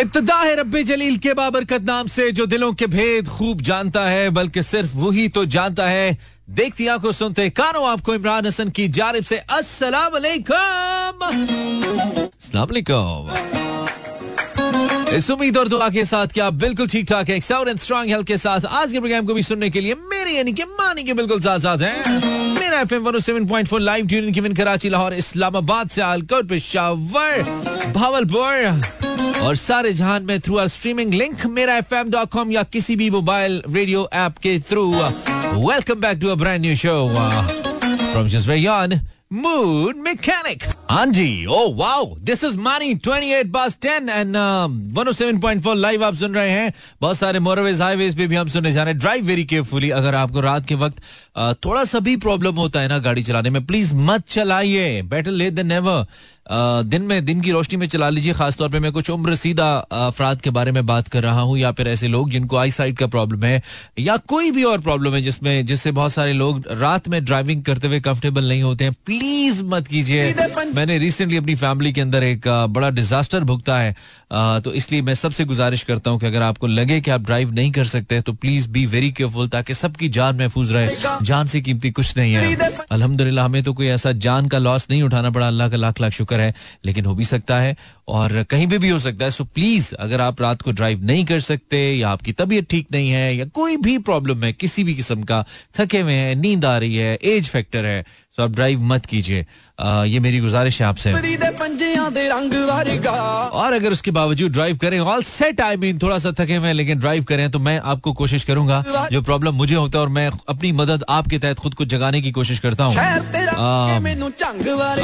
इब्तदा है रब्बे जलील के बाबरकत नाम से, जो दिलों के भेद खूब जानता है, बल्कि सिर्फ़ वही तो जानता है। देखती आँखों सुनते कानो, आपको इमरान हसन की जानब से अस्सलाम वालेकुम इस उम्मीद और दुआ के साथ क्या बिल्कुल ठीक ठाक है साउंड एंड स्ट्रॉन्ग हेल्थ के साथ। आज के प्रोग्राम को भी सुनने के लिए मेरे, यानी कि मानी के बिल्कुल साथ साथ हैं। मेरा एफएम 107.4 लाइव ट्यूनिंग की कराची लाहौर इस्लामाबाद से आलकोट पेशावर भावलपुर। और सारे जहान में through our streaming link Mera F M dot com या किसी भी मोबाइल रेडियो ऐप के through welcome back to brand new show from just mechanic हाँ जी oh wow this is Mani 28 pass 10 and 107.4 live आप सुन रहे हैं। बहुत सारे मोरवेज हाईवेज पे भी हम सुनने जा रहे हैं। ड्राइव वेरी केयरफुली अगर आपको रात के वक्त uh, थोड़ा सा भी प्रॉब्लम होता है ना गाड़ी चलाने में प्लीज़ मत चलाइए। बेटर लेट दिन में दिन की रोशनी में चला लीजिए खासतौर पे मैं कुछ उम्र सीधा अफराद के बारे में बात कर रहा हूँ या फिर ऐसे लोग जिनको आई साइड का प्रॉब्लम है या कोई भी और प्रॉब्लम है जिसमें जिससे बहुत सारे लोग रात में ड्राइविंग करते हुए कंफर्टेबल नहीं होते हैं। प्लीज़ मत कीजिए। मैंने रिसेंटली अपनी फैमिली के अंदर एक बड़ा डिजास्टर भुगता है। तो इसलिए मैं सबसे गुजारिश करता हूँ कि अगर आपको लगे कि आप ड्राइव नहीं कर सकते तो प्लीज़ बी वेरी केयरफुल ताकि सबकी जान महफूज रहे। जान से कीमती कुछ नहीं है। अल्हम्दुलिल्लाह हमें तो कोई ऐसा जान का लॉस नहीं उठाना पड़ा। अल्लाह का लाख लाख शुक्र है, लेकिन हो भी सकता है और कहीं पर भी हो सकता है। सो प्लीज़ अगर आप रात को ड्राइव नहीं कर सकते या आपकी तबीयत ठीक नहीं है या कोई भी प्रॉब्लम है, किसी भी किस्म का, थके हुए हैं, नींद आ रही है एज फैक्टर है सो आप ड्राइव मत कीजिए। ये मेरी गुजारिश है आपसे। और अगर उसके बावजूद ड्राइव करें ऑल सेट आई मीन थोड़ा सा थके हुए लेकिन ड्राइव करें तो मैं आपको कोशिश करूँगा। जो प्रॉब्लम मुझे होता है और मैं अपनी मदद आपके तहत खुद को जगाने की कोशिश करता हूँ।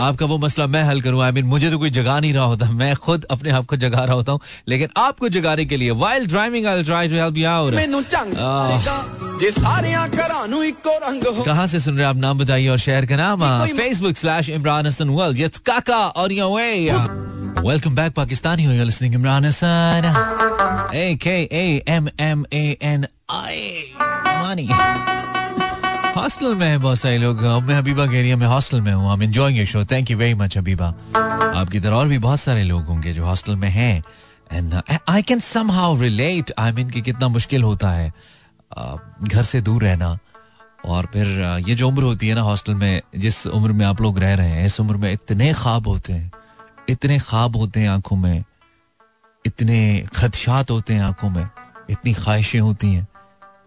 आपका वो मसला मैं हल करूँ आई मीन मुझे तो कोई जगा नहीं रहा होता। मैं खुद अपने आप को जगा रहा होता हूँ लेकिन आपको जगाने के लिए wild driving I try to help you out कहाँ से सुन रहे आप? नाम बताइए और शेयर का नाम। Facebook slash Imran Hasan. World It's Kaka on your way. Welcome back, Pakistani. You're listening Imran Hassan, aka M M A N I. Money. Hostel में है बहुत सारे लोग। मैं हबीबा रही मैं हॉस्टल में हूँ। I am your show thank you very much Habiba आपकी तरह और भी बहुत सारे लोग होंगे जो हॉस्टल में हैं। And I can somehow relate I mean कि कितना मुश्किल होता है। घर से दूर रहना। और फिर ये जो उम्र होती है ना हॉस्टल में जिस उम्र में आप लोग रह रहे हैं इस उम्र में इतने ख्वाब होते हैं इतने ख्वाब होते हैं आँखों में इतने खदशात होते हैं आँखों में इतनी ख्वाहिशें होती हैं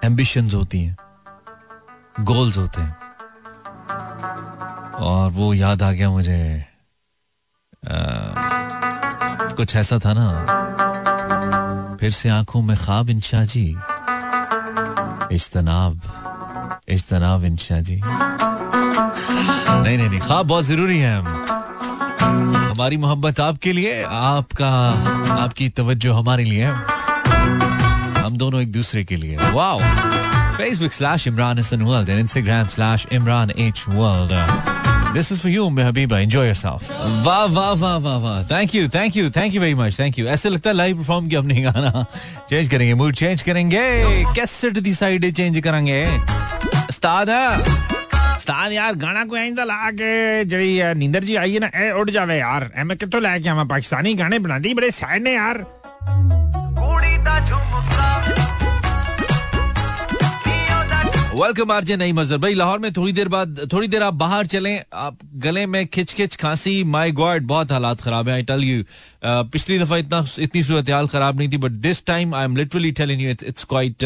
एम्बिशंस होती हैं गोल्स होते हैं। और वो याद आ गया मुझे आ, कुछ ऐसा था ना फिर से आँखों में ख्वाब इंशा जी इज्तनाब। इज्तनाब इंशा जी। नहीं नहीं नहीं ख्वाब बहुत ज़रूरी है हमारी मोहब्बत आपके लिए आपका आपकी तवज्जो हमारे लिए। हम दोनों एक दूसरे के लिए। Wow. Facebook slash Imran Hassan World and Instagram slash Imran H World. This is for you, Habiba. Enjoy yourself. वाह वाह वाह वाह वाह। Thank you thank you thank you very much thank you ऐसे लगता है लाइव परफॉर्म किया हमने गाना। चेंज करेंगे मूड चेंज करेंगे। कैसेट दी साइड चेंज करेंगे। उस्ताद। उस्ताद यार गाना को इंदा ला के जड़ी नींदर जी आई है ना ए उड़ जावे यार। ए मैं कितों लेके आवा? पाकिस्तानी गाने बना दी बड़े सैड ने यार। वेलकम आरजे नई मजर। भाई लाहौर में थोड़ी देर बाद थोड़ी देर आप बाहर चलें आप गले में खिच खिच खांसी। माय गॉड बहुत हालात खराब है आई टेल यू पिछली दफ़ा इतना इतनी सूरत हाल खराब नहीं थी but this time I am literally telling you it's quite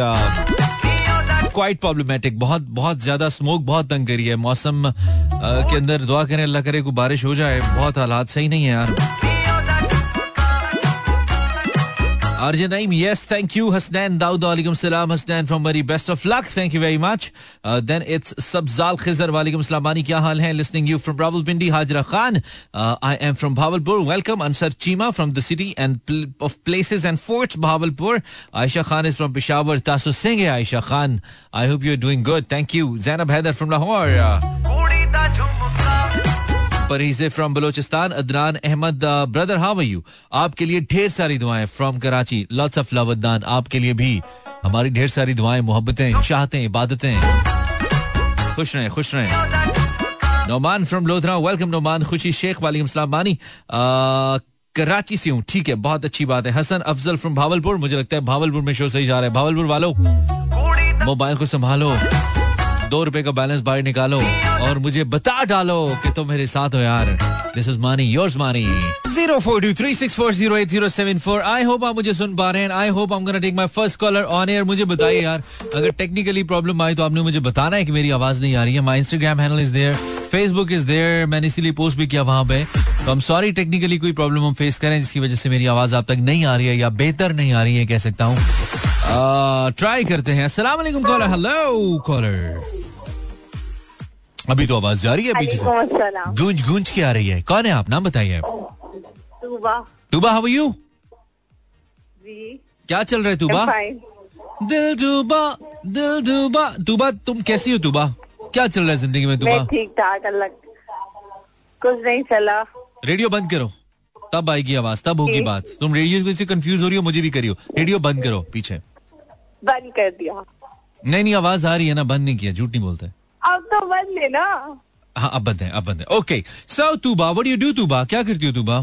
quite problematic बहुत बहुत ज़्यादा स्मोक बहुत तंग करी है। मौसम के अंदर दुआ करें, अल्लाह करे को बारिश हो जाए। बहुत हालात सही नहीं है यार। Arjun Naim, yes, thank you. Hasnan Daud, alaikum salam. Hasnan from Mari, best of luck. Thank you very much. Uh, then it's Sabzal Khizar, alaikum salam. Bani, kya hal hai? Listening you from Rawalpindi, Hajra Khan. Uh, I am from Bahawalpur. Welcome. Ansar Chima from the city and pl- of places and forts, Bahawalpur. Aisha Khan is from Peshawar. Tasu Singh Aisha Khan. I hope you're doing good. Thank you. Zainab Haider from Lahore. Uh, Pareeze from Balochistan, Adnan Ahmed brother how are you आपके लिए ढेर सारी दुआएँ from Karachi. Lots of love Adnan. आपके लिए भी हमारी ढेर सारी दुआएँ, मोहब्बतें, चाहते, इबादतें। खुश रहें खुश रहें। नोमान फ्रॉम लोधरा। वेलकम नोमान। खुशी शेख, वालेकुम सलाम, मानी। कराची से हूँ। ठीक है, बहुत अच्छी बात है। हसन अफजल फ्रॉम भावलपुर। मुझे लगता है भावलपुर में शो सही जा रहा है। भावलपुर वालों, मोबाइल को संभालो। दो रुपए का बैलेंस बाहर निकालो। और मुझे बता डालो कि तुम मेरे साथ हो यार। This is Mani yours Mani zero four two three six four zero eight zero seven four I hope आप मुझे सुन पा रहे हैं I hope I take my first caller on air मुझे बताइए यार, अगर टेक्निकली प्रॉब्लम आई तो आपने मुझे बताना है कि मेरी आवाज़ नहीं आ रही है। My Instagram handle is there Facebook is there मैंने इसीलिए पोस्ट भी किया वहाँ पे। तो हम सॉरी टेक्निकली कोई प्रॉब्लम हम फेस करें जिसकी वजह से मेरी आवाज़ आप तक नहीं आ रही है या बेहतर नहीं आ रही है, कह सकता हूँ। ट्राई करते हैं। असला कॉलर हेलो कॉलर अभी तो आवाज़ जा रही है पीछे से। गूंज गूंज के आ रही है। कौन है आप? नाम बताइए टूबा हाउ यू क्या चल रहा है तूबा? दिल डूबा दिल डूबा। तूबा तुम कैसी हो तूबा? क्या चल रहा है ज़िंदगी में तूबा? ठीक ठाक अल्लाह कुछ नहीं चला। रेडियो बंद करो। तब आएगी आवाज़ तब होगी बात। तुम रेडियो से कंफ्यूज हो रही हो मुझे भी करियो। रेडियो बंद करो पीछे। बंद कर दिया। नहीं नहीं आवाज़ आ रही है ना बंद नहीं किया झूठ नहीं बोलते। अब तो बंद है ना। हाँ अब बंद है अब बंद है। Okay so Tuba what you do Tuba? क्या करती हो तूबा?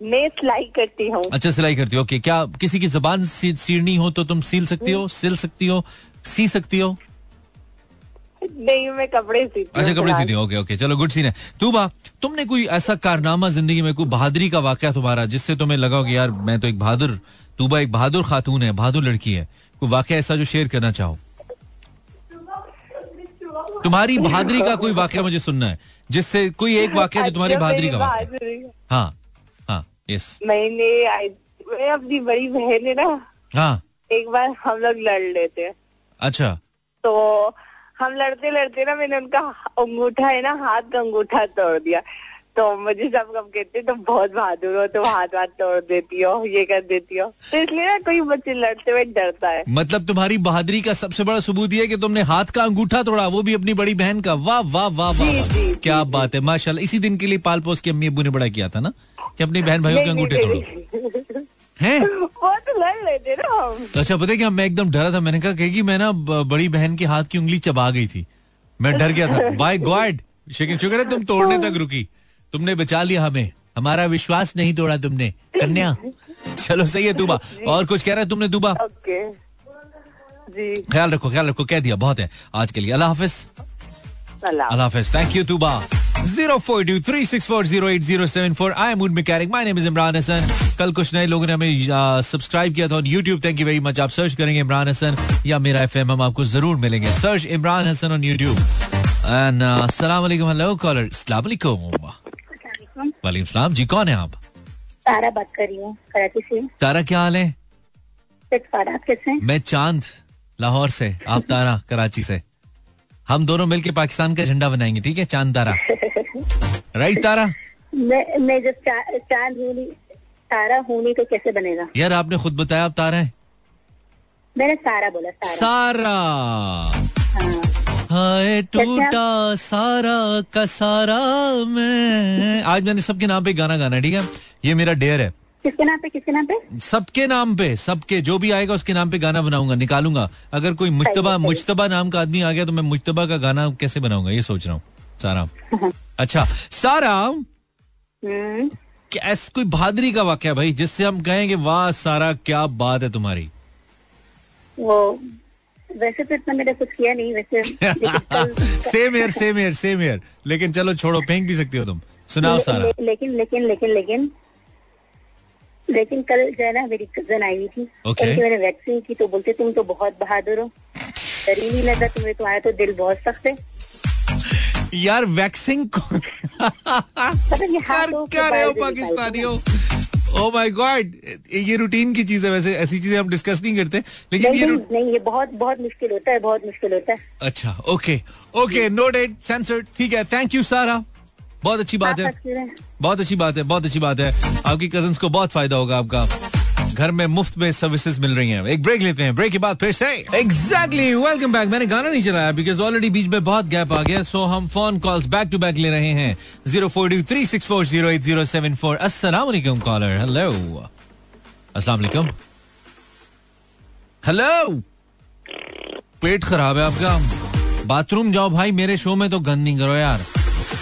मैं सिलाई करती हूँ। अच्छा सिलाई करती हो। ओके क्या किसी की जबान सीढ़नी हो तो तुम सील सकती हो सिल सकती हो सी सकती हो? नहीं मैं कपड़े सीती अच्छा कपड़े सीती ओके ओके चलो गुड सीन है। तूबा तुमने कोई ऐसा कारनामा ज़िंदगी में कोई बहादुरी का वाक्य तुम्हारा जिससे तुम्हें लगा कि यार मैं तो एक बहादुर तूबा एक बहादुर खातून है बहादुर लड़की है। कोई वाक्य ऐसा जो शेयर करना चाहो? तुम्हारी बहादुरी का कोई वाक्य मुझे सुनना है जिससे कोई एक वाक्य जो तुम्हारी अच्छा, बहादुरी का वाक्य हाँ। हाँ यस मैंने अपनी बड़ी बहन है ना हाँ। एक बार हम लोग लड़ लेते हैं। अच्छा। तो हम लड़ते लड़ते ना मैंने उनका अंगूठा है ना हाथ का अंगूठा तोड़ दिया। तो मुझे सब कब कहते तो बहुत बहादुर हो तो हाथ हाथ तोड़ देती हो ये कर देती हो। तो इसलिए ना कोई बच्चे लड़ते हुए डरता है। मतलब तुम्हारी बहादुरी का सबसे बड़ा सबूत ये कि तुमने हाथ का अंगूठा तोड़ा वो भी अपनी बड़ी बहन का। वाह वाह वाह वाह क्या जी, बात है माशाल्लाह। इसी दिन के लिए पाल पोस की अम्मी अबू ने बड़ा किया था ना कि अपनी बहन भाइयों के अंगूठे तोड़ो। हैं? वो तो लड़ लेते ना हम। तो अच्छा पता क्या मैं एकदम डरा था। मैंने कहा कि मैं ना बड़ी बहन के हाथ की उंगली चबा गई थी। मैं डर गया था। बाय गॉड लेकिन शुक्र है तुम तोड़ने तक रुकी। तुमने बचा लिया हमें। हमारा विश्वास नहीं तोड़ा तुमने। कन्या चलो सही है तुबा और कुछ कह रहा है तुमने ओके। जी। ख्याल रखो ख्याल रखो कह दिया बहुत है। आज के लिए अल्लाह हाफिज। अल्लाह हाफिज। Thank you Tuba zero four two three six four zero eight zero seven four I mood mechanic my name is Imran Hasan कल कुछ नए लोगों ने हमें सब्सक्राइब किया था on YouTube thank you very much आप सर्च करेंगे इमरान हसन या मेरा एफ़ हम आपको ज़रूर मिलेंगे। Search Imran Hasan on YouTube and अस्सलाम वालेकुम हेलो कॉलर अस्सलाम वालेकुम वालेकुम। सलाम। जी कौन है आप? तारा बात कर रही हूँ कराची से। तारा क्या हाल है? कैसे मैं चाँद लाहौर से आप तारा कराची से। हम दोनों मिलके पाकिस्तान का झंडा बनाएँगे ठीक है चाँद तारा? राइट तारा? मैं मैं जब चा, चाँद हूँ तारा हूँ तो कैसे बनेगा? यार आपने खुद बताया आप तारा है। मैंने सारा बोला सारा। सारा। हाय टूटा सारा का सारा मैं। आज मैंने सबके नाम पे गाना गाना ठीक है? ये मेरा डेयर है। किसके नाम पे किसके नाम पे? सबके नाम पे सबके जो भी आएगा उसके नाम पे गाना बनाऊँगा निकालूँगा। अगर कोई मुश्तबा मुश्तबा नाम का आदमी आ गया तो मैं मुश्तबा का गाना कैसे बनाऊँगा ये सोच रहा हूँ। सारा। अच्छा सारा ऐसा कोई बहादुरी का वाक्य भाई जिससे हम कहेंगे वाह सारा क्या बात है तुम्हारी? वो वैसे तो इतना मैंने कुछ किया नहीं वैसे same year same year same year लेकिन चलो छोड़ो फेंक भी सकती हो तुम। सुनाओ ले, सारा। ले, लेकिन लेकिन लेकिन लेकिन लेकिन कल जो है ना मेरी कज़न आई हुई थी। Okay. उनकी मैंने वैक्सीन की तो बोलते तुम तो बहुत बहादुर हो। डर ही नहीं लगा तुम्हें तो आया तो दिल बहुत सख्त है। यार वैक्सिंग को यार क्या रहे हो पाकिस्तानियों? ओ माय गॉड ये रूटीन की चीज़ है वैसे ऐसी चीज़ें हम डिस्कस नहीं करते लेकिन नहीं ये नहीं, नहीं ये बहुत बहुत मुश्किल होता है बहुत मुश्किल होता है। अच्छा okay okay no noted censored ठीक है थैंक यू सारा बहुत अच्छी बात है। हैं? बहुत अच्छी बात है बहुत अच्छी बात है। आपकी कज़न को बहुत फ़ायदा होगा आपका। घर में मुफ़्त में सर्विसेज़ मिल रही हैं एक ब्रेक लेते हैं। ब्रेक के बाद फिर से। एग्जैक्टली वेलकम बैक मैंने गाना नहीं चलाया बिकॉज़ ऑलरेडी बीच में बहुत गैप आ गया। सो हम phone calls back to back ले रहे हैं। Zero four two three six four zero eight zero seven four Aslam caller hello अस्सलाम वालेकुम हेलो पेट खराब है आपका। बाथरूम जाओ भाई। मेरे शो में तो गंद नहीं करो यार।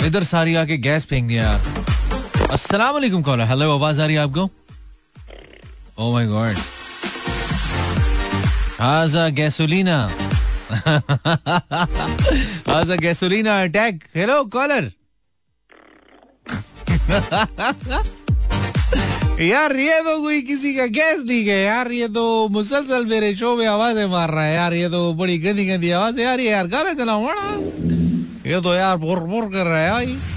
इधर सारी आके गैस फेंक दिया यार। अस्सलाम वालेकुम कॉलर हेलो आवाज़ आ रही है आपको? ओ माय गॉड हाजा गैसोलीना हाजा गैसोलीना अटैक हेलो कॉलर यार ये तो कोई किसी का गैस नहीं है यार ये तो मुसलसल मेरे शो में आवाज़ें मार रहा है यार ये तो बड़ी गंदी गंदी आवाज़ है यार ये यार गाना चलाओ ये तो यार बोर बोर कर रहा है यार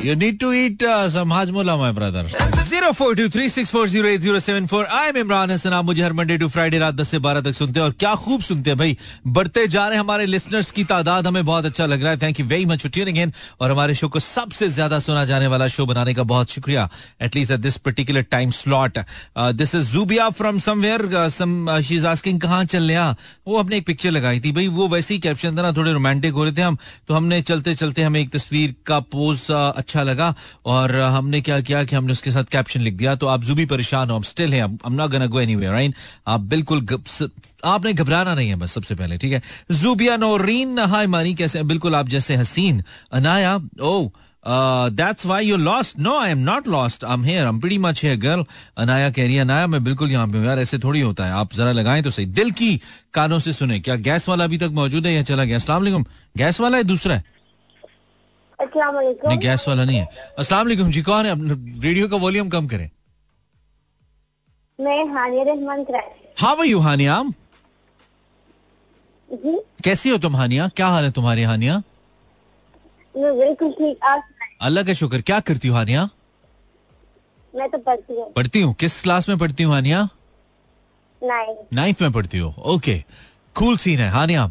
You need to eat uh, some hajmola, my brother. Zero four two three six four zero eight zero seven four. I'm Imran Hassan आप मुझे हर मंडे टू फ्राइडे रात दस से बारह तक सुनते हैं और क्या खूब सुनते हैं भाई। बढ़ते जा रहे हमारे लिसनर्स की तादाद। हमें बहुत अच्छा लग रहा है। Thank you very much for in और हमारे शो को सबसे ज़्यादा सुना जाने वाला शो बनाने का बहुत शुक्रिया at least at this particular time slot this is Zubia from somewhere some she is asking कहाँ चल रहा वो अपने एक पिक्चर लगाई थी भाई। वो वैसे ही कैप्शन था ना, थोड़े रोमांटिक हो रहे थे हम। तो हमने चलते चलते हमें एक तस्वीर का पोज अच्छा लगा और हमने क्या किया कि हमने उसके साथ कैप्शन लिख दिया तो आप जुबी परेशान हो, हम स्टिल हैं, हम not gonna go anywhere right आप बिल्कुल आपने घबराना नहीं है बस सबसे पहले, ठीक है? जुबिया नोरीन हाय मानी कैसे बिल्कुल आप जैसे हसीन, Anaya oh that's why you lost no I am not lost I hear much girl Anaya कह रही है, अनाया, मैं बिल्कुल यहाँ पे हूँ, यार, ऐसे थोड़ी होता है। आप जरा लगाएँ तो सही। दिल की कानों से सुने। क्या गैस वाला अभी तक मौजूद है या चला गया? असला गैस वाला है, दूसरा है? नहीं गैस वाला नहीं है। अस्सलाम वालेकुम जी कौन है? रेडियो का वॉल्यूम कम करें। मैं हानिया रहमान हाँ भाई हानिया जी। कैसी हो तुम हानिया? क्या हाल है तुम्हारी हानिया? बिल्कुल ठीक अल्लाह का शुक्र क्या करती हो हानिया? मैं तो पढ़ती हूँ। पढ़ती हूँ? किस क्लास में पढ़ती हूँ हानिया? नाइन नाइन्थ में पढ़ती हो। ओके कूल सीन है हानिया।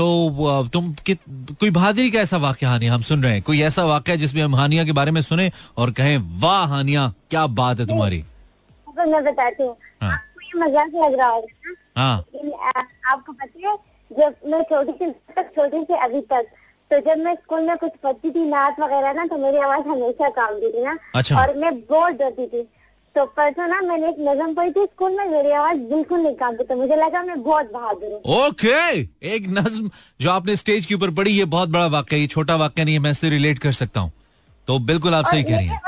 तो तुम कि, कोई बहादुरी का ऐसा वाक्य हानिया हम सुन रहे हैं? कोई ऐसा वाक्य जिसमें हम हानिया के बारे में सुने और कहें वाह हानिया क्या बात है तुम्हारी? तो मैं बताती हूँ हाँ। आपको ये मज़ाक लग रहा होगा हाँ। आपको पता है जब मैं छोटी सी तक छोटी से अभी तक तो जब मैं स्कूल में कुछ पढ़ती थी नाच वगैरह ना तो मेरी आवाज़ हमेशा कामती थी ना? अच्छा। और मैं बहुत डरती थी। तो परसों ना मैंने एक नजम पढ़ी थी स्कूल में मेरी आवाज़ बिल्कुल नहीं कामती तो मुझे लगा मैं बहुत बहादुर हूँ। ओके एक नज्म जो आपने स्टेज के ऊपर पढ़ी ये बहुत बड़ा वाक्य है ये छोटा वाक्य नहीं है मैं इससे रिलेट कर सकता हूँ। तो बिल्कुल आप सही कह रही हैं।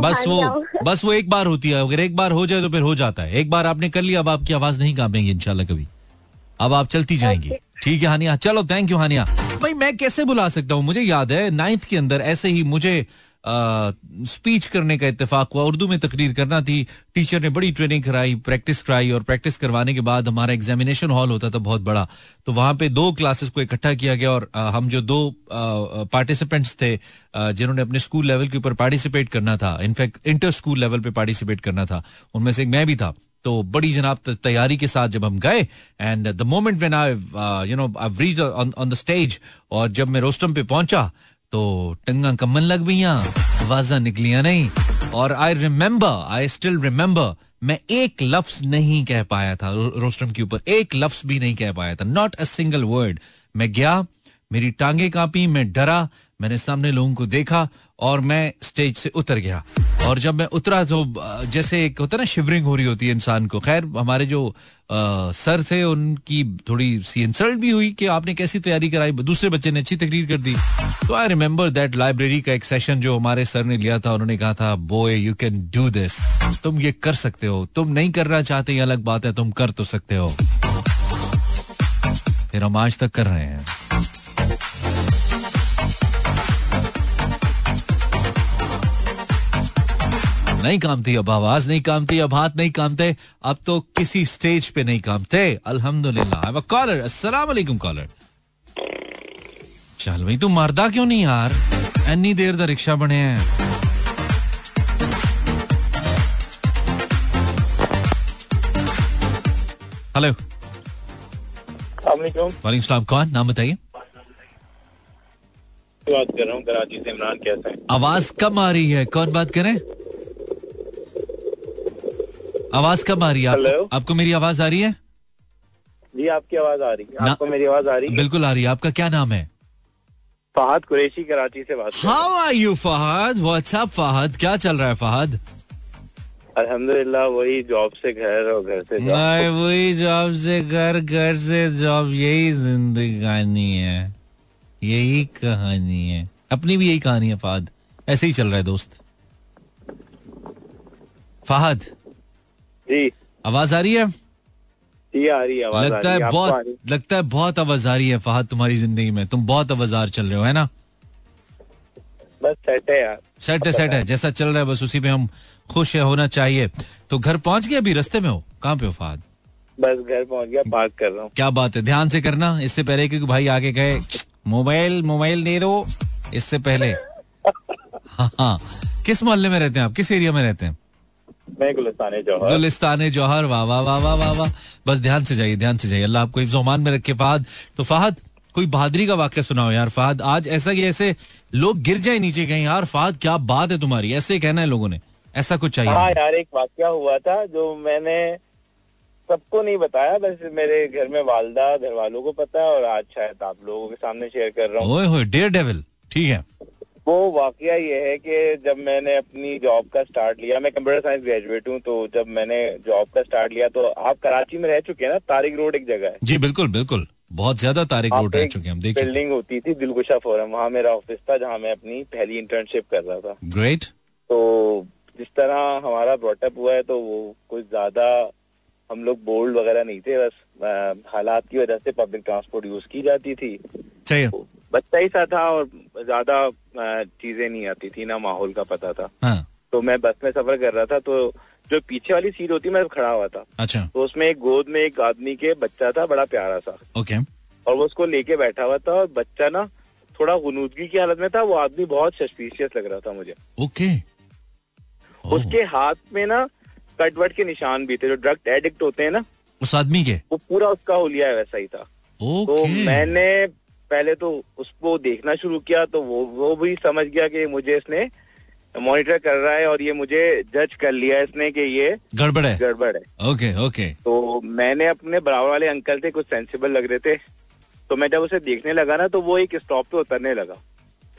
बस वो बस वो एक बार होती है अगर एक बार हो जाए तो फिर हो जाता है। एक बार आपने कर लिया अब आपकी आवाज़ नहीं कांपेंगी इंशाल्लाह कभी। अब आप चलती जाएँगी। ठीक है हानिया चलो थैंक यू हानिया। भाई मैं कैसे बुला सकता हूँ? मुझे याद है नाइन्थ के अंदर ऐसे ही मुझे स्पीच करने का इतफाक हुआ। उर्दू में तकरीर करना थी। टीचर ने बड़ी ट्रेनिंग कराई प्रैक्टिस कराई और प्रैक्टिस करवाने के बाद हमारा एग्जामिनेशन हॉल होता था बहुत बड़ा। तो वहाँ पे दो क्लासेस को इकट्ठा किया गया और हम जो दो पार्टिसिपेंट्स थे जिन्होंने अपने स्कूल लेवल के ऊपर पार्टिसिपेट करना था। In fact inter school level पे पार्टिसिपेट करना था। उनमें से मैं भी था। तो बड़ी जनाब तैयारी के साथ जब हम गए and the moment when I you know I reach on the stage और जब मैं रोस्टम पे पहुँचा तो टंगा कमन लग गई आवाजा निकलियाँ नहीं। और I remember I still remember मैं एक लफ्ज नहीं कह पाया था रोस्टम के ऊपर, एक लफ्ज भी नहीं कह पाया था नॉट अ सिंगल वर्ड मैं गया, मेरी टांगे कांपी, मैं डरा, मैंने सामने लोगों को देखा और मैं स्टेज से उतर गया। और जब मैं उतरा तो जैसे एक होता है ना शिवरिंग हो रही होती है इंसान को। खैर हमारे जो आ, सर थे उनकी थोड़ी सी इंसल्ट भी हुई कि आपने कैसी तैयारी कराई दूसरे बच्चे ने अच्छी तकरीर कर दी। तो आई रिमेम्बर दैट लाइब्रेरी का एक सेशन जो हमारे सर ने लिया था उन्होंने कहा था boy you can do this तुम ये कर सकते हो। तुम नहीं करना चाहते ये अलग बात है तुम कर तो सकते हो। फिर हम आज तक कर रहे हैं। नहीं कामती अब आवाज़ नहीं कामती अब हाथ नहीं कामते अब तो किसी स्टेज पे नहीं कामते। अल्हम्दुलिल्लाह। कॉलर अस्सलाम वालेकुम कॉलर चल भाई तू मरदा क्यों नहीं यार? इन्नी देर दा रिक्शा बने हैं। हेलो वालेकुम सलाम कौन? नाम बताइए। बात कर रहा हूँ कराची से इमरान कैसे हैं? आवाज़ कम आ रही है। कौन बात करें? आवाज़ कब आ रही है? आपको, आपको मेरी आवाज़ आ रही है? जी आपकी आवाज़ आ रही है। आपको मेरी आवाज़ आ रही है? बिल्कुल आ रही है। आपका क्या नाम है? फहद कुरैशी कराची से बात how are you Fahad? What's up Fahad? क्या चल रहा है फहद? अल्हम्दुलिल्लाह वही जॉब से घर और घर से जॉब। वही जॉब से घर घर से जॉब। यही जिंदगानी है। यही कहानी है। अपनी भी यही कहानी है फहद। ऐसे ही चल रहा है दोस्त। फहद जी। आवाज़ आ रही है? जी आ रही है आवाज़ लगता है। बहुत लगता है बहुत आवाज़ आ रही है फहद तुम्हारी ज़िंदगी में। तुम बहुत आवाजार चल रहे हो है ना? बस सेट है यार। सेट है सेट है। जैसा चल रहा है बस उसी पे हम खुश है होना चाहिए। तो घर पहुँच गए अभी? रस्ते में हो? कहाँ पे हो फहद? बस घर पहुँच गया बात कर रहा हूँ। क्या बात है? ध्यान से करना। इससे पहले क्योंकि भाई आगे गए मोबाइल मोबाइल दे दो इससे पहले। हाँ हाँ। किस मोहल्ले में रहते हैं आप? किस एरिया में रहते हैं? मैं गुलिस्तान जौहर। गुलिस्तान जौहर वाह वाह वाह वाह वाह वाह। बस ध्यान से जाइए ध्यान से जाइए। अल्लाह आपको इफ्जोमान में रखे फहद। तो फहद कोई बहादुरी का वाक्य सुनाओ यार फहद। आज ऐसा कि ऐसे लोग गिर जाए नीचे कहीं यार फहद क्या बात है तुम्हारी? ऐसे कहना है लोगों ने। ऐसा कुछ चाहिए। हाँ यार एक वाक्य हुआ था जो मैंने सबको नहीं बताया बस मेरे घर में वालदा घर वालों को पता है और आज शायद आप लोगों के सामने शेयर कर रहा हूँ। डेयर डेविल ठीक है। वो वाकया ये है कि जब मैंने अपनी जॉब का स्टार्ट लिया मैं कंप्यूटर साइंस ग्रेजुएट हूँ तो जब मैंने जॉब का स्टार्ट लिया तो आप कराची में रह चुके हैं ना? तारिक रोड एक जगह है। जी बिल्कुल बिल्कुल। बहुत ज़्यादा वहाँ रोड रह चुके हैं हम देख बिल्डिंग होती थी दिलगुशा फोरम वहाँ मेरा ऑफ़िस था जहाँ मैं अपनी पहली इंटर्नशिप कर रहा था। ग्रेट तो जिस तरह हमारा ब्रॉटअप हुआ है तो वो कुछ ज़्यादा हम लोग बोल्ड वगैरह नहीं थे बस हालात की वजह से पब्लिक ट्रांसपोर्ट यूज़ की जाती थी। बच्चा ही सा था और ज़्यादा चीज़ें नहीं आती थी ना माहौल का पता था। हाँ। तो मैं बस में सफ़र कर रहा था तो जो पीछे वाली सीट होती मैं खड़ा हुआ था। अच्छा। तो उसमें एक गोद में एक आदमी के बच्चा था बड़ा प्यारा सा। ओके। और वो उसको लेके बैठा हुआ था और बच्चा ना थोड़ा गुनूदगी की हालत में था वो आदमी बहुत सस्पिशियस लग रहा था मुझे। ओके। उसके हाथ में ना कटवट के निशान भी थे जो ड्रग एडिक्ट होते हैं ना उस आदमी के? वो पूरा उसका होलिया वैसा ही था। तो मैंने पहले तो उसको देखना शुरू किया तो वो वो भी समझ गया कि मुझे इसने मॉनिटर कर रहा है और ये मुझे जज कर लिया इसने कि ये गड़बड़ है। गड़बड़ है। ओके ओके तो मैंने अपने बराबर वाले अंकल थे कुछ सेंसिबल लग रहे थे। तो मैं जब उसे देखने लगा ना तो वो एक स्टॉप पे उतरने लगा।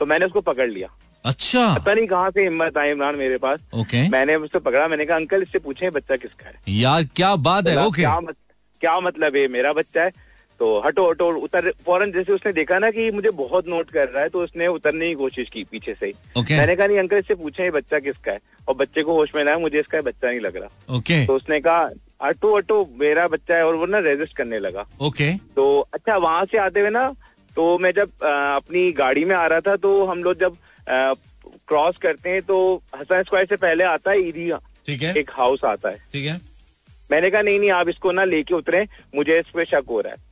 तो मैंने उसको पकड़ लिया। अच्छा। पता नहीं कहाँ से हिम्मत आई इमरान मेरे पास। ओके मैंने उससे पकड़ा मैंने कहा अंकल इससे पूछे बच्चा किसका है? यार क्या बात है ओके क्या मत, क्या मतलब है? मेरा बच्चा है। तो हटो हटो उतर फ़ौरन जैसे उसने देखा ना कि मुझे बहुत नोट कर रहा है तो उसने उतरने की कोशिश की पीछे से ओके मैंने कहा नहीं अंकल इससे पूछे ये बच्चा किसका है? और बच्चे को होश में लाया मुझे इसका बच्चा नहीं लग रहा. ओके तो उसने कहा हटो हटो मेरा बच्चा है और वो ना रेजिस्ट करने लगा। Okay okay. तो अच्छा वहाँ से आते हुए ना तो मैं जब अ, अपनी गाड़ी में आ रहा था तो हम लोग जब क्रॉस करते हैं तो हसन स्क्वायर से पहले आता है ईदी ठीक है। एक हाउस आता है। ठीक है। मैंने कहा नहीं नहीं आप इसको ना लेके उतरे मुझे इस पे शक हो रहा है।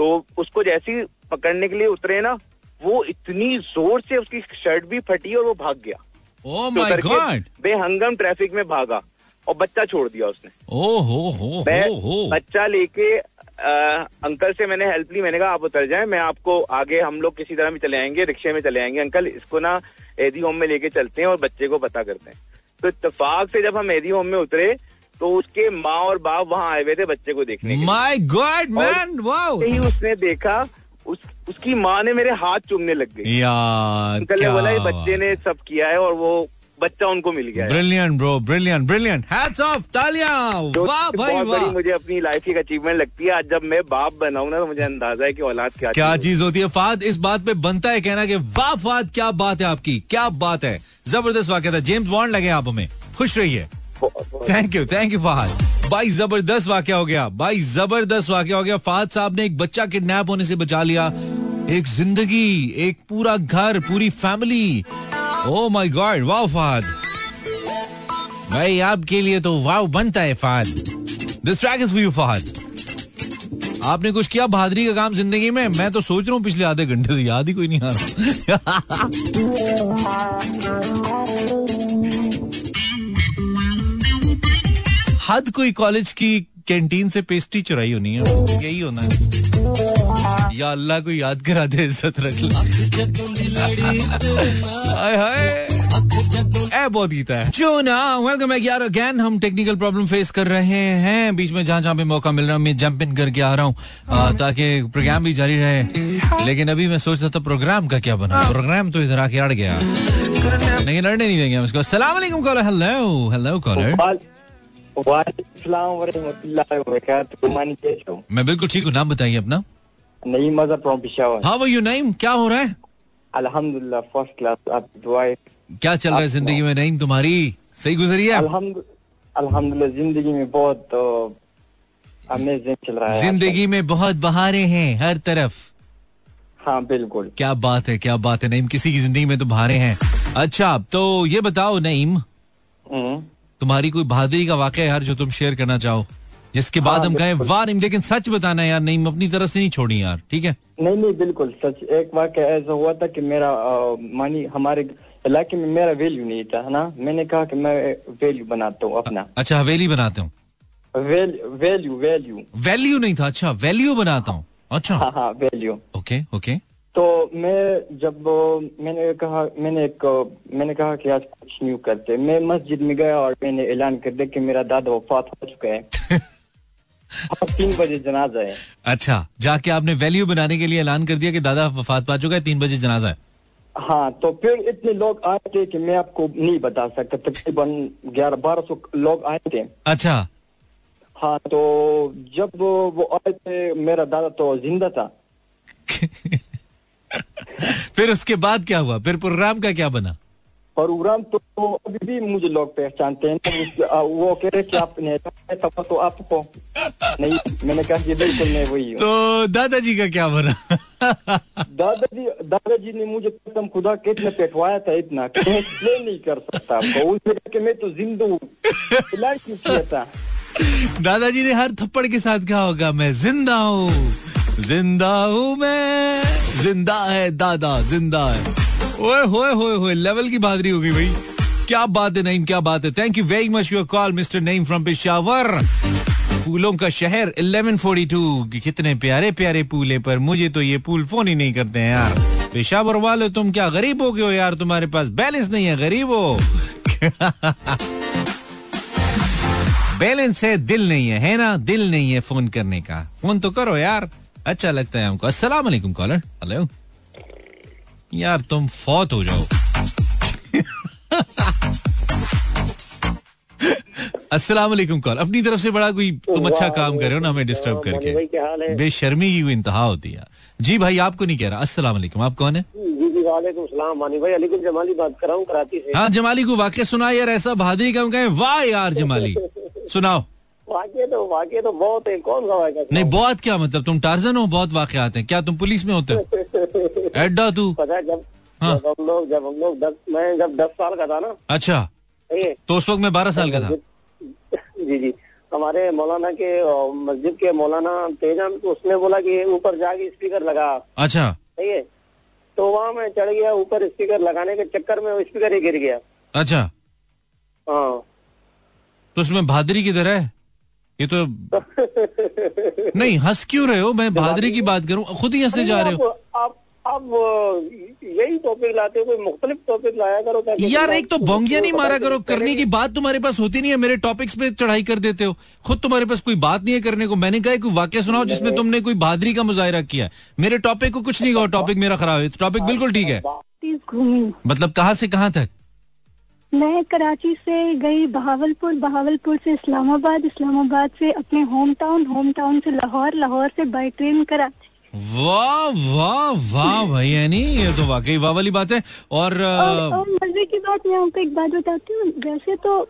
तो उसको जैसे ही पकड़ने के लिए उतरे ना वो इतनी ज़ोर से उसकी शर्ट भी फटी और वो भाग गया। ओ तो बेहंगम ट्रैफ़िक में भागा और बच्चा छोड़ दिया उसने। हो हो मैं हो हो बच्चा लेके अ, अंकल से मैंने हेल्प ली मैंने कहा आप उतर जाएँ मैं आपको आगे हम लोग किसी तरह भी चले आएँगे रिक्शे में चले आएँगे। अंकल इसको ना एदी होम में लेके चलते हैं और बच्चे को पता करते हैं। तो इतफाक से जब हम एदी होम में उतरे तो उसके माँ और बाप वहाँ आए हुए थे बच्चे को देखने। माय गॉड मैन वाओ ही उसने देखा उस उसकी माँ ने मेरे हाथ चूमने लग गई। यार अंकल ने क्या बोला बच्चे ने सब किया है और वो बच्चा उनको मिल गया है। Brilliant bro brilliant brilliant hats off तालियाँ वाह भाई वाह मुझे अपनी लाइफ की अचीवमेंट लगती है। आज जब मैं बाप बनाऊँ ना तो मुझे अंदाज़ा है कि औलाद क्या क्या चीज़ होती है। फाद इस बात पे बनता है कहना कि वाह फाद क्या बात है आपकी क्या बात है। ज़बरदस्त वाक्य था। जेम्स बॉन्ड लगे आप हमें। खुश रहिए। Thank you thank you Fahad भाई, ज़बरदस्त वाक्य हो गया। भाई, ज़बरदस्त वाक्य हो गया। फहद साहब ने एक बच्चा किडनैप होने से बचा लिया। एक ज़िंदगी, एक पूरा घर, पूरी फैमिली ओ माय गॉड वाह फहद भाई, आपके लिए तो वाव बनता है Fahad this track is you Fahad आपने कुछ किया बहादुरी का काम ज़िंदगी में? मैं तो सोच रहा हूँ पिछले आधे घंटे से याद ही कोई नहीं आ रहा। हद कोई कॉलेज की कैंटीन से पेस्ट्री चुराई होनी है। यही होना है। या अल्लाह को याद करा दे, इज़्ज़त रख ला। हाय बहुत गीता है। चुना वेलकम बैक यार अगेन हम टेक्निकल प्रॉब्लम फेस कर रहे हैं। बीच में जहाँ जहाँ पे मौका मिल रहा है, मैं जंप इन करके आ रहा हूँ। ताकि प्रोग्राम भी जारी रहे। लेकिन अभी मैं सोच रहा था प्रोग्राम का क्या बना प्रोग्राम तो इधर आके अड़ गया। लेकिन अड़ने नहीं देंगे हम इसको। अलैकुम कॉलर हेलो हेलो कॉलर मैं बिल्कुल ठीक हूँ नाम बताइए अपना। Naeem Mazhar from Peshawar how are you Naeem क्या हो रहा है? अल्हम्दुलिल्लाह फ़र्स्ट क्लास आप दुआएँ। क्या चल रहा है ज़िंदगी में नईम तुम्हारी? सही गुजरी है? अल्हम्दु अल्हम्दुलिल्लाह ज़िंदगी में बहुत अमेजिंग चल रहा है। ज़िंदगी में बहुत बहारें हैं हर तरफ़। हाँ बिल्कुल। क्या बात है क्या बात है नईम किसी की ज़िंदगी में तो बहारें हैं। अच्छा तो ये बताओ नईम। हम्म। तुम्हारी कोई बहादुरी का वाक़या यार जो तुम शेयर करना चाहो। जिसके बाद हाँ, हम कहें। वाह लेकिन सच बताना यार नहीं अपनी तरफ़ से नहीं छोड़ी यार ठीक है? नहीं नहीं बिल्कुल सच एक वाक्य ऐसा हुआ था कि मेरा मानी हमारे इलाके में मेरा वैल्यू नहीं था है ना? मैंने कहा कि मैं वैल्यू बनाता हूँ अपना। अच्छा हवेली बनाते हूँ। वैल्यू वैल्यू वैल्यू नहीं था अच्छा वैल्यू बनाता हूँ। अच्छा। हाँ हाँ वैल्यू ओके ओके तो मैं जब मैंने कहा मैंने एक मैंने कहा कि आज कुछ न्यू करते मैं मस्जिद में गया और मैंने ऐलान कर दिया कि मेरा दादा वफात हो चुका है। तीन बजे जनाजा है। अच्छा जाके आपने वैल्यू बनाने के लिए ऐलान कर दिया कि दादा वफात पा चुका है तीन बजे जनाजा है। हाँ तो फिर इतने लोग आए थे कि मैं आपको नहीं बता सकता। तकरीबन ग्यारह बारह सौ लोग आए थे। अच्छा। हाँ तो जब वो आए थे मेरा दादा तो ज़िंदा था। फिर उसके बाद क्या हुआ? फिर प्रोग्राम का क्या बना? प्रोग्राम तो अभी भी मुझे लोग पहचानते हैं। तो उस- वो कह रहे कि आपने तब तो आपको नहीं मैंने कहा कि बिल्कुल मैं वही हूँ। तो दादाजी का क्या बना? दादाजी दादाजी ने मुझे कसम खुदा के इतना पेटवाया था इतना कि मैं नहीं कर सकता आपको। उसने मैं तो ज़िंदा हूँ। दादाजी ने हर थप्पड़ के साथ कहा होगा मैं ज़िंदा हूँ। ज़िंदा हूँ मैं। ज़िंदा है दादा, ज़िंदा है। ओए, होए होए होए, लेवल की बहादुरी हो गई भाई। क्या बात है नईम, क्या बात है। Thank you very much your call mister Naeem from Peshawar फूलों का शहर 1142 कितने प्यारे प्यारे पूले पर। मुझे तो ये पूल फ़ोन ही नहीं करते हैं यार। पेशावर वाले, तुम क्या गरीब हो गए हो यार? तुम्हारे पास बैलेंस नहीं है, गरीब हो। बैलेंस है, दिल नहीं है है ना? दिल नहीं है फ़ोन करने का। फ़ोन तो करो यार। अच्छा लगता है हमको। अस्सलाम वालेकुम कॉलर हेलो यार तुम फौत हो जाओ। अस्सलाम वालेकुम कॉल अपनी तरफ़ से बड़ा कोई तुम अच्छा काम कर रहे हो ना हमें डिस्टर्ब करके। बेशर्मी की कोई इंतहा होती है यार। जी भाई आपको नहीं कह रहा। अस्सलाम वालेकुम आप कौन है? जी जी वालेकुम सलाम मानी भाई। अलीकुल जमाली बात कर रहा हूँ कराची से। हाँ जमाली को वाक्य सुना यार ऐसा बहादुरी का हम कहें वाह यार जमाली। सुनाओ। वाक्य तो वाक्य तो बहुत है। कौन सा वाक्य नहीं बहुत क्या मतलब? तुम टार्जन हो बहुत वाकई आते हैं। क्या तुम पुलिस में होते हो? एड्डा तू। पता जब हाँ। जब हम लोग जब हम लोग दस मैं जब दस साल का था ना। अच्छा। तो उस वक्त मैं बारह साल का था। जी जी। हमारे मौलाना के मस्जिद के मौलाना तेजम तो उसने बोला कि ऊपर जाके स्पीकर लगा। अच्छा। सही है? तो वहाँ मैं चढ़ गया ऊपर स्पीकर लगाने के चक्कर में स्पीकर ही गिर गया। अच्छा। हाँ। तो उसमें भादरी की तरह है? ये तो नहीं हंस क्यों रहे हो? मैं बहादुरी की बात करूँ। खुद ही हंसे जा रहे हो। आप आप आप यही टॉपिक लाते हो कोई मुख्तलिफ़ टॉपिक लाया करो यार एक तो बोंगिया नहीं मारा करो। करने की बात तुम्हारे पास होती नहीं है मेरे टॉपिक्स पे चढ़ाई कर देते हो। खुद तुम्हारे पास कोई बात नहीं है करने को। मैंने कहा कोई वाक्य सुनाओ जिसमें तुमने कोई बहादुरी का मुजाहरा किया मेरे टॉपिक को कुछ नहीं कहा। टॉपिक मेरा खराब है। टॉपिक बिल्कुल ठीक है। मतलब कहाँ से कहाँ तक? मैं कराची से गई बहावलपुर बहावलपुर से इस्लामाबाद इस्लामाबाद से अपने होम टाउन होम टाउन से लाहौर लाहौर से बाई ट्रेन कराची। वाह वाह वाह भाई यानी ये तो वाकई वाह वाली बात है। और और, और मज़े की बात मैं आपको एक बात बताती हूँ। वैसे तो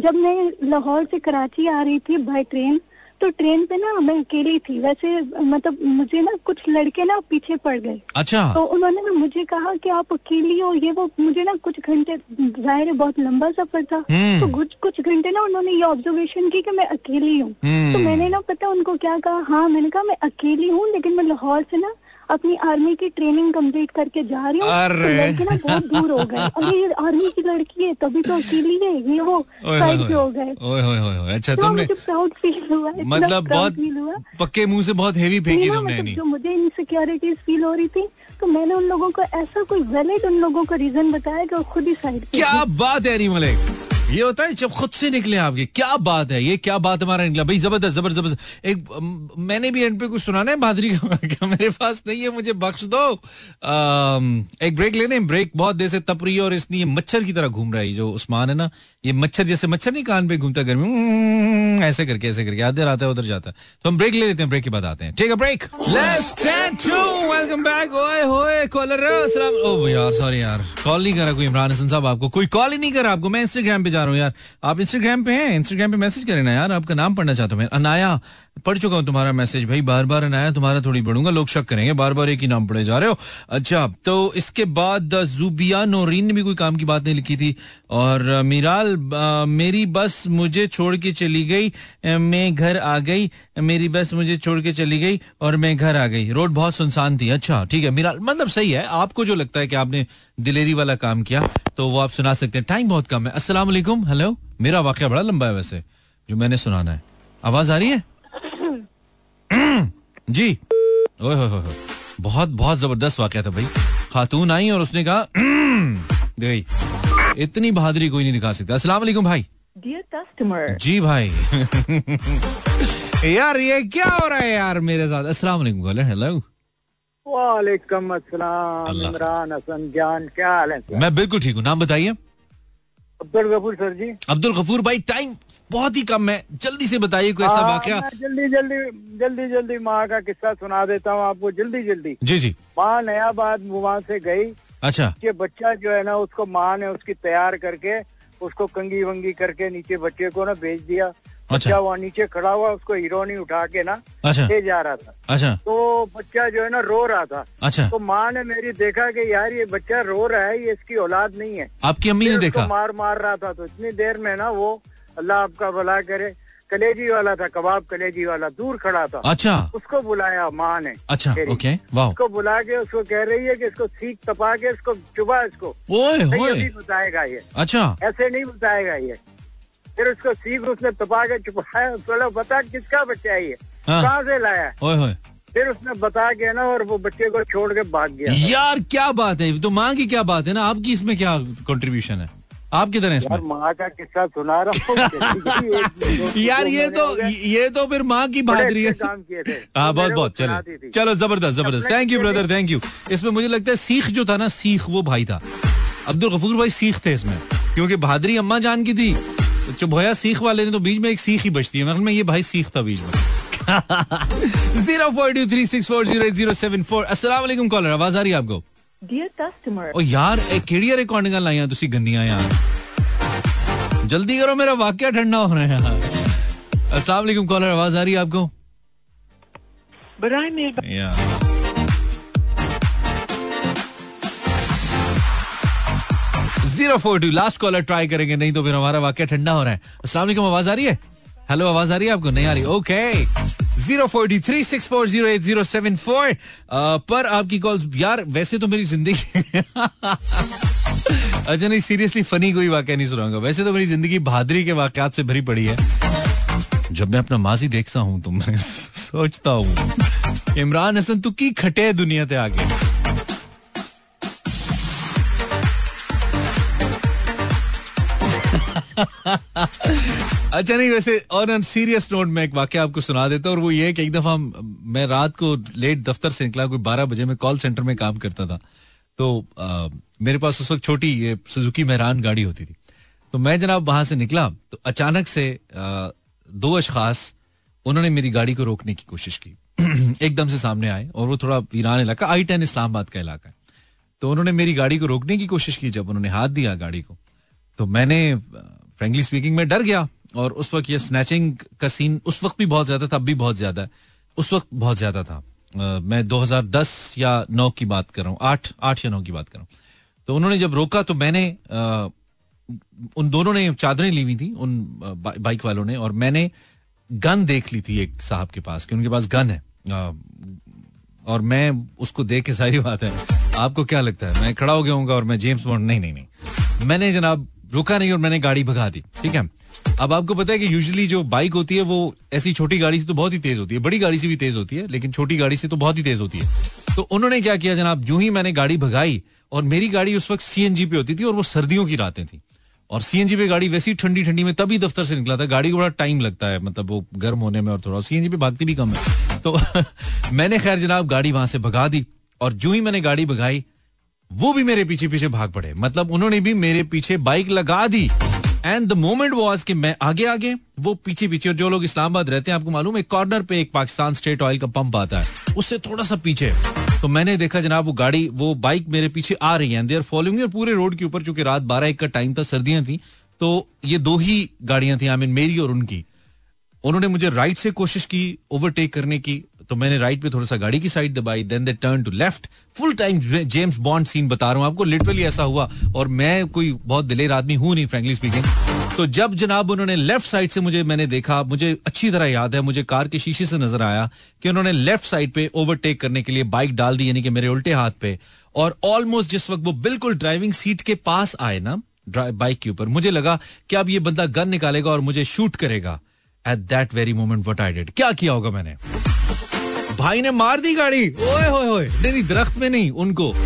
जब मैं लाहौर से कराची आ रही थी बाई ट्रेन तो ट्रेन पे ना मैं अकेली थी। वैसे मतलब मुझे ना कुछ लड़के ना पीछे पड़ गए। अच्छा। तो उन्होंने ना मुझे कहा कि आप अकेली हो। ये वो मुझे ना कुछ घंटे ज़ाहिर है बहुत लंबा सफ़र था। हम्म। तो कुछ कुछ घंटे ना उन्होंने ये ऑब्जर्वेशन की कि मैं अकेली हूँ। हम्म। तो मैंने ना पता उनको क्या कहा? हाँ मैंने कहा मैं अकेली हूँ लेकिन मैं लाहौर से ना अपनी आर्मी की ट्रेनिंग कंप्लीट करके जा रही हूँ तो लड़के ना बहुत दूर हो गए। अरे ये आर्मी की लड़की है तभी तो अकेली है ये वो साइड पे हो गए। अच्छा तो तुमने मुझे प्राउड फील हुआ मतलब बहुत feel हुआ। पक्के मुँह से बहुत हेवी फेंकी तुमने मतलब जो मुझे इनसिक्योरिटीज फील हो रही थी तो मैंने उन लोगों को ऐसा कोई वैलिड उन लोगों का रीजन बताया कि वो खुद ही साइड क्या बात है मलिक ये होता है जब खुद से निकले आपके। क्या बात है ये क्या बात हमारा निकला। भाई ज़बरदस्त ज़बरदस्त एक मैंने भी एंड पे कुछ सुनाना है बहादुरी का मेरे पास नहीं है मुझे बख्श दो। अम, एक ब्रेक लेने ब्रेक बहुत देर से तप रही है और इसलिए मच्छर की तरह घूम रहा है जो उस्मान है ना ये मच्छर जैसे मच्छर नहीं कान पे घूमता गर्मी ऐसे करके ऐसे करके आधे आता है उधर जाता है। तो हम ब्रेक ले लेते हैं ब्रेक के बाद आते हैं। ठीक है ब्रेक वेलकम बैक कॉलर ओ यार सॉरी यार। कॉल नहीं करा कोई इमरान हसन साहब आपको। कोई कॉल ही नहीं करा आपको। मैं इंस्टाग्राम पे जा रहा हूँ यार। आप इंस्टाग्राम पे हैं? इंस्टाग्राम पे मैसेज करें ना यार। आपका नाम पढ़ना चाहता हूँ मैं। अनाया पढ़ चुका हूँ तुम्हारा मैसेज। भाई बार बार अनाया तुम्हारा थोड़ी पढ़ूँगा लोग शक करेंगे बार बार एक ही नाम पढ़े जा रहे हो। अच्छा तो इसके बाद जुबिया नोरीन ने भी कोई काम की बात नहीं लिखी थी। और मीराल मेरी बस मुझे छोड़ के चली गई मैं घर आ गई, मेरी बस मुझे छोड़ के चली गई, और मैं घर आ गई। रोड बहुत सुनसान थी। अच्छा ठीक है, मीराल मतलब सही है। आपको जो लगता है कि आपने दिलेरी वाला काम किया तो वो आप सुना सकते हैं। टाइम बहुत कम है। वालेकुम। हेलो, मेरा वाक्य बड़ा लंबा है वैसे, जो मैंने सुनाना है। आवाज़ आ रही है? जी। ओए होए होए होए। बहुत बहुत ज़बरदस्त वाकया था भाई। खातून आई और उसने कहा गई इतनी बहादुरी कोई नहीं दिखा सकता। अस्सलाम वालेकुम भाई। Dear customer, जी भाई। यार ये क्या हो रहा है यार मेरे साथ? अस्सलाम वालेकुम कॉलर हेलो वालेकुम अस्सलाम अल्लाह। इमरान हसन जान क्या हाल है मैं बिल्कुल ठीक हूँ। नाम बताइए। अब्दुल गफूर सर जी। अब्दुल गफूर भाई टाइम बहुत ही कम है। जल्दी से बताइए कोई ऐसा हाँ, वाकया? जल्दी जल्दी जल्दी जल्दी माँ का किस्सा सुना देता हूँ आपको जल्दी जल्दी। जी जी। माँ नयाबाद वहाँ से गई अच्छा। कि बच्चा जो है ना उसको माँ ने उसकी तैयार करके उसको कंगी वंगी करके नीचे बच्चे को ना भेज दिया। अच्छा। बच्चा वहाँ नीचे खड़ा हुआ उसको हीरोनी उठा के ना अच्छा। ले जा रहा था। अच्छा। तो बच्चा जो है ना रो रहा था। अच्छा। तो माँ ने मेरी देखा कि यार ये बच्चा रो रहा है ये इसकी औलाद नहीं है। आपकी अम्मी ने देखा? मार मार रहा था। तो इतनी देर में ना वो अल्लाह आपका भला करे। कलेजी वाला था कबाब कलेजी वाला दूर खड़ा था। अच्छा। उसको बुलाया माँ ने। अच्छा ओके वाह उसको बुला के उसको कह रही है कि इसको सीख तपा के इसको चुबा इसको। ओए होए बताएगा ये। अच्छा। ऐसे नहीं बताएगा ये। फिर उसको सीख उसने तपा के चुपाया बोला, बता किसका बच्चा है ये? हाँ। कहाँ से लाया? ओए होए फिर उसने बता के ना और वो बच्चे को छोड़ के भाग गया। यार क्या बात है। तो माँ की क्या बात है ना? आपकी इसमें क्या कंट्रीब्यूशन है? आप किधर है यार इसमें माँ का किस्सा सुना रहा हूँ यार ये तो ये तो फिर माँ की बहादुरी है। हाँ तो बहुत बहुत चलो। चलो ज़बरदस्त ज़बरदस्त। Thank you brother thank you इसमें मुझे लगता है सीख जो था ना सीख वो भाई था। अब्दुल गफूर भाई सीख थे इसमें क्योंकि बहादुरी अम्मा जान की थी। तो चुभोया सीख वाले ने तो बीच में एक सीख ही बचती है। मतलब ये भाई सीख था बीच में। Zero four two three six four zero zero seven four. Aslam caller आवाज़ आ रही है आपको? dear customer, ओ यार ਇਹ ਕਿਹੜੀਆਂ ਰਿਕਾਰਡਿੰਗਾਂ ਲਾਈਆਂ ਤੁਸੀਂ ਗੰਦੀਆਂ ਯਾਰ जल्दी करो मेरा वाक्य ठंडा हो रहा है यार अस्सलाम वालेकुम कॉलर आवाज आ रही है आपको बराए मेहरबानी या zero four two last caller try करेंगे नहीं तो फिर हमारा वाक्य ठंडा हो रहा है अस्सलाम वालेकुम आवाज आ रही है हेलो आवाज़ आ रही है आपको? नहीं आ रही। Okay zero four D three six four zero eight zero seven four पर आपकी कॉल्स यार, वैसे तो मेरी ज़िंदगी अच्छा नहीं सीरियसली फनी कोई वाक्य नहीं सुनाऊँगा। वैसे तो मेरी ज़िंदगी बहादुरी के वाकत से भरी पड़ी है। जब मैं अपना माजी देखता हूँ तो मैं सोचता हूँ, इमरान हसन, तू की खटे दुनिया ते आगे? अच्छा नहीं वैसे और सीरियस नोट में एक वाक्य आपको सुना देता हूँ और वो ये कि एक दफ़ा मैं रात को लेट दफ्तर से निकला कोई बारह बजे में कॉल सेंटर में काम करता था। तो आ, मेरे पास उस वक्त छोटी ये सुजुकी मेहरान गाड़ी होती थी। तो मैं जनाब वहाँ से निकला तो अचानक से आ, दो अशखास उन्होंने मेरी गाड़ी को रोकने की कोशिश की। एकदम से सामने आए और वो थोड़ा वीरान इलाका आई टेन इस्लामाबाद का इलाका है। तो उन्होंने मेरी गाड़ी को रोकने की कोशिश की जब उन्होंने हाथ दिया गाड़ी को। तो मैंने फ्रेंकली स्पीकिंग में डर गया और उस वक्त ये स्नैचिंग का सीन उस वक्त भी बहुत ज़्यादा था अब भी बहुत ज़्यादा है। उस वक्त बहुत ज़्यादा था। मैं 2010 या 9 की बात कर रहा हूँ आठ आठ या नौ की बात कर रहा हूँ। तो उन्होंने जब रोका तो मैंने अ, उन दोनों ने चादरें ली हुई थी उन बा, बाइक वालों ने और मैंने गन देख ली थी एक साहब के पास कि उनके पास गन है। अ, और मैं उसको देख के सारी बात है। आपको क्या लगता है? मैं खड़ा हो गया हूँ और मैं जेम्स बॉन्ड नहीं नहीं नहीं। मैंने जनाब रुका नहीं और मैंने गाड़ी भगा दी, ठीक है? अब आपको पता है कि यूजुअली जो बाइक होती है वो ऐसी छोटी गाड़ी से तो बहुत ही तेज होती है, बड़ी गाड़ी से भी तेज होती है, लेकिन छोटी गाड़ी से तो बहुत ही तेज होती है। तो उन्होंने क्या किया जनाब? जो ही मैंने गाड़ी भगाई और मेरी गाड़ी उस वक्त सीएनजी पे होती थी और वो सर्दियों की रातें थी। और सीएनजी पे गाड़ी वैसी ठंडी ठंडी में तभी दफ्तर से निकला था, गाड़ी को बड़ा टाइम लगता है मतलब वो गर्म होने में और थोड़ा। सीएनजी पे भागती भी कम है। तो मैंने खैर जनाब गाड़ी वहाँ से भगा दी और जो ही मैंने गाड़ी भगाई वो भी मेरे पीछे पीछे भाग पड़े। मतलब उन्होंने भी मेरे पीछे बाइक लगा दी। एंड द मोमेंट वॉज़ कि मैं आगे आगे, वो पीछे पीछे और जो लोग इस्लामाबाद रहते हैं, आपको मालूम है कॉर्नर पे एक पाकिस्तान स्टेट ऑयल का पंप आता है। उससे थोड़ा सा पीछे। तो मैंने देखा जनाब, वो गाड़ी, वो बाइक मेरे पीछे आ रही है। देर फॉलोइंग पूरे रोड के ऊपर, चूँकि रात बारह एक का टाइम था, सर्दियाँ थी। तो ये दो ही गाड़ियाँ थी आई मीन मेरी और उनकी। उन्होंने मुझे राइट से कोशिश की ओवरटेक करने की। तो मैंने राइट पे थोड़ा सा गाड़ी की साइड दबाई then they turn to left full time James Bond scene बता रहा हूँ आपको लिटरली ऐसा हुआ। और मैं कोई बहुत दिलेर आदमी हूँ नहीं फ्रेंकली स्पीकिंग तो जब जनाब उन्होंने लेफ़्ट साइड से मुझे, मैंने देखा, मुझे अच्छी तरह याद है, मुझे कार के शीशे से नज़र आया कि उन्होंने लेफ़्ट साइड पे ओवरटेक करने के लिए बाइक डाल दी, यानी कि मेरे उल्टे हाथ पे। और ऑलमोस्ट जिस वक्त वो बिल्कुल ड्राइविंग सीट के पास आए ना बाइक के ऊपर, मुझे लगा कि अब ये बंदा गन निकालेगा और मुझे शूट करेगा। At that very moment what I did क्या किया होगा मैंने? भाई ने मार दी गाड़ी। ओए, होए होए नहीं दरख्त में नहीं, उनको।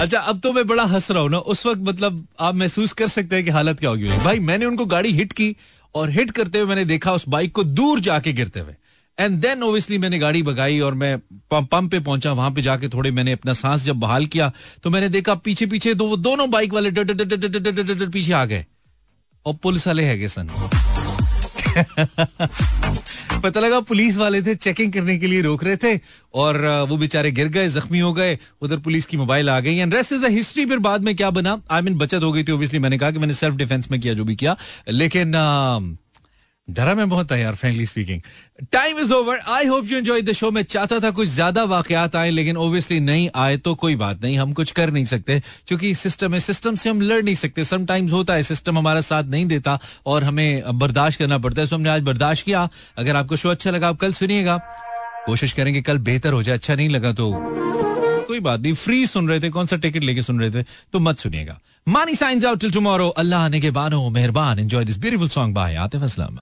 अच्छा अब तो मैं बड़ा हंस रहा हूँ ना, उस वक्त मतलब आप महसूस कर सकते हैं कि हालत क्या होगी। भाई, मैंने उनको गाड़ी हिट की और हिट करते हुए मैंने देखा उस बाइक को दूर जाके गिरते हुए। एंड देन ओबियसली मैंने गाड़ी भगाई और मैं पंप पे पहुँचा, वहाँ पे जाके थोड़े मैंने अपना सांस जब बहाल किया तो मैंने देखा पीछे पीछे दो दोनों बाइक वाले पीछे आ गए। और पुलिस वाले है सन। पता लगा पुलिस वाले थे चेकिंग करने के लिए रोक रहे थे और वो बेचारे गिर गए जख्मी हो गए उधर पुलिस की मोबाइल आ गई and rest is the history फिर बाद में क्या बना? आई I मीन mean, बचत हो गई थी ओबियसली मैंने कहा कि मैंने सेल्फ डिफेंस में किया जो भी किया लेकिन डरा मैं बहुत यार frankly speaking time is over I hope you enjoy the show मैं चाहता था कुछ ज़्यादा वाकयात आए, लेकिन ओबियसली नहीं आए तो कोई बात नहीं, हम कुछ कर नहीं सकते, क्योंकि सिस्टम है सिस्टम से हम लड़ नहीं सकते। समटाइम्स होता है सिस्टम हमारा साथ नहीं देता और हमें बर्दाश्त करना पड़ता है। सो हमने आज बर्दाश्त किया। अगर आपको शो अच्छा लगा, आप कल सुनिएगा। कोशिश करेंगे कल बेहतर हो जाए अच्छा नहीं लगा तो कोई बात नहीं। फ्री सुन रहे थे कौन सा टिकट लेके सुन रहे थे तो मत सुनिएगा। Mani signs out till tomorrow अल्लाह आने के बानो मेहरबान। Enjoy this beautiful song by Atif Aslam.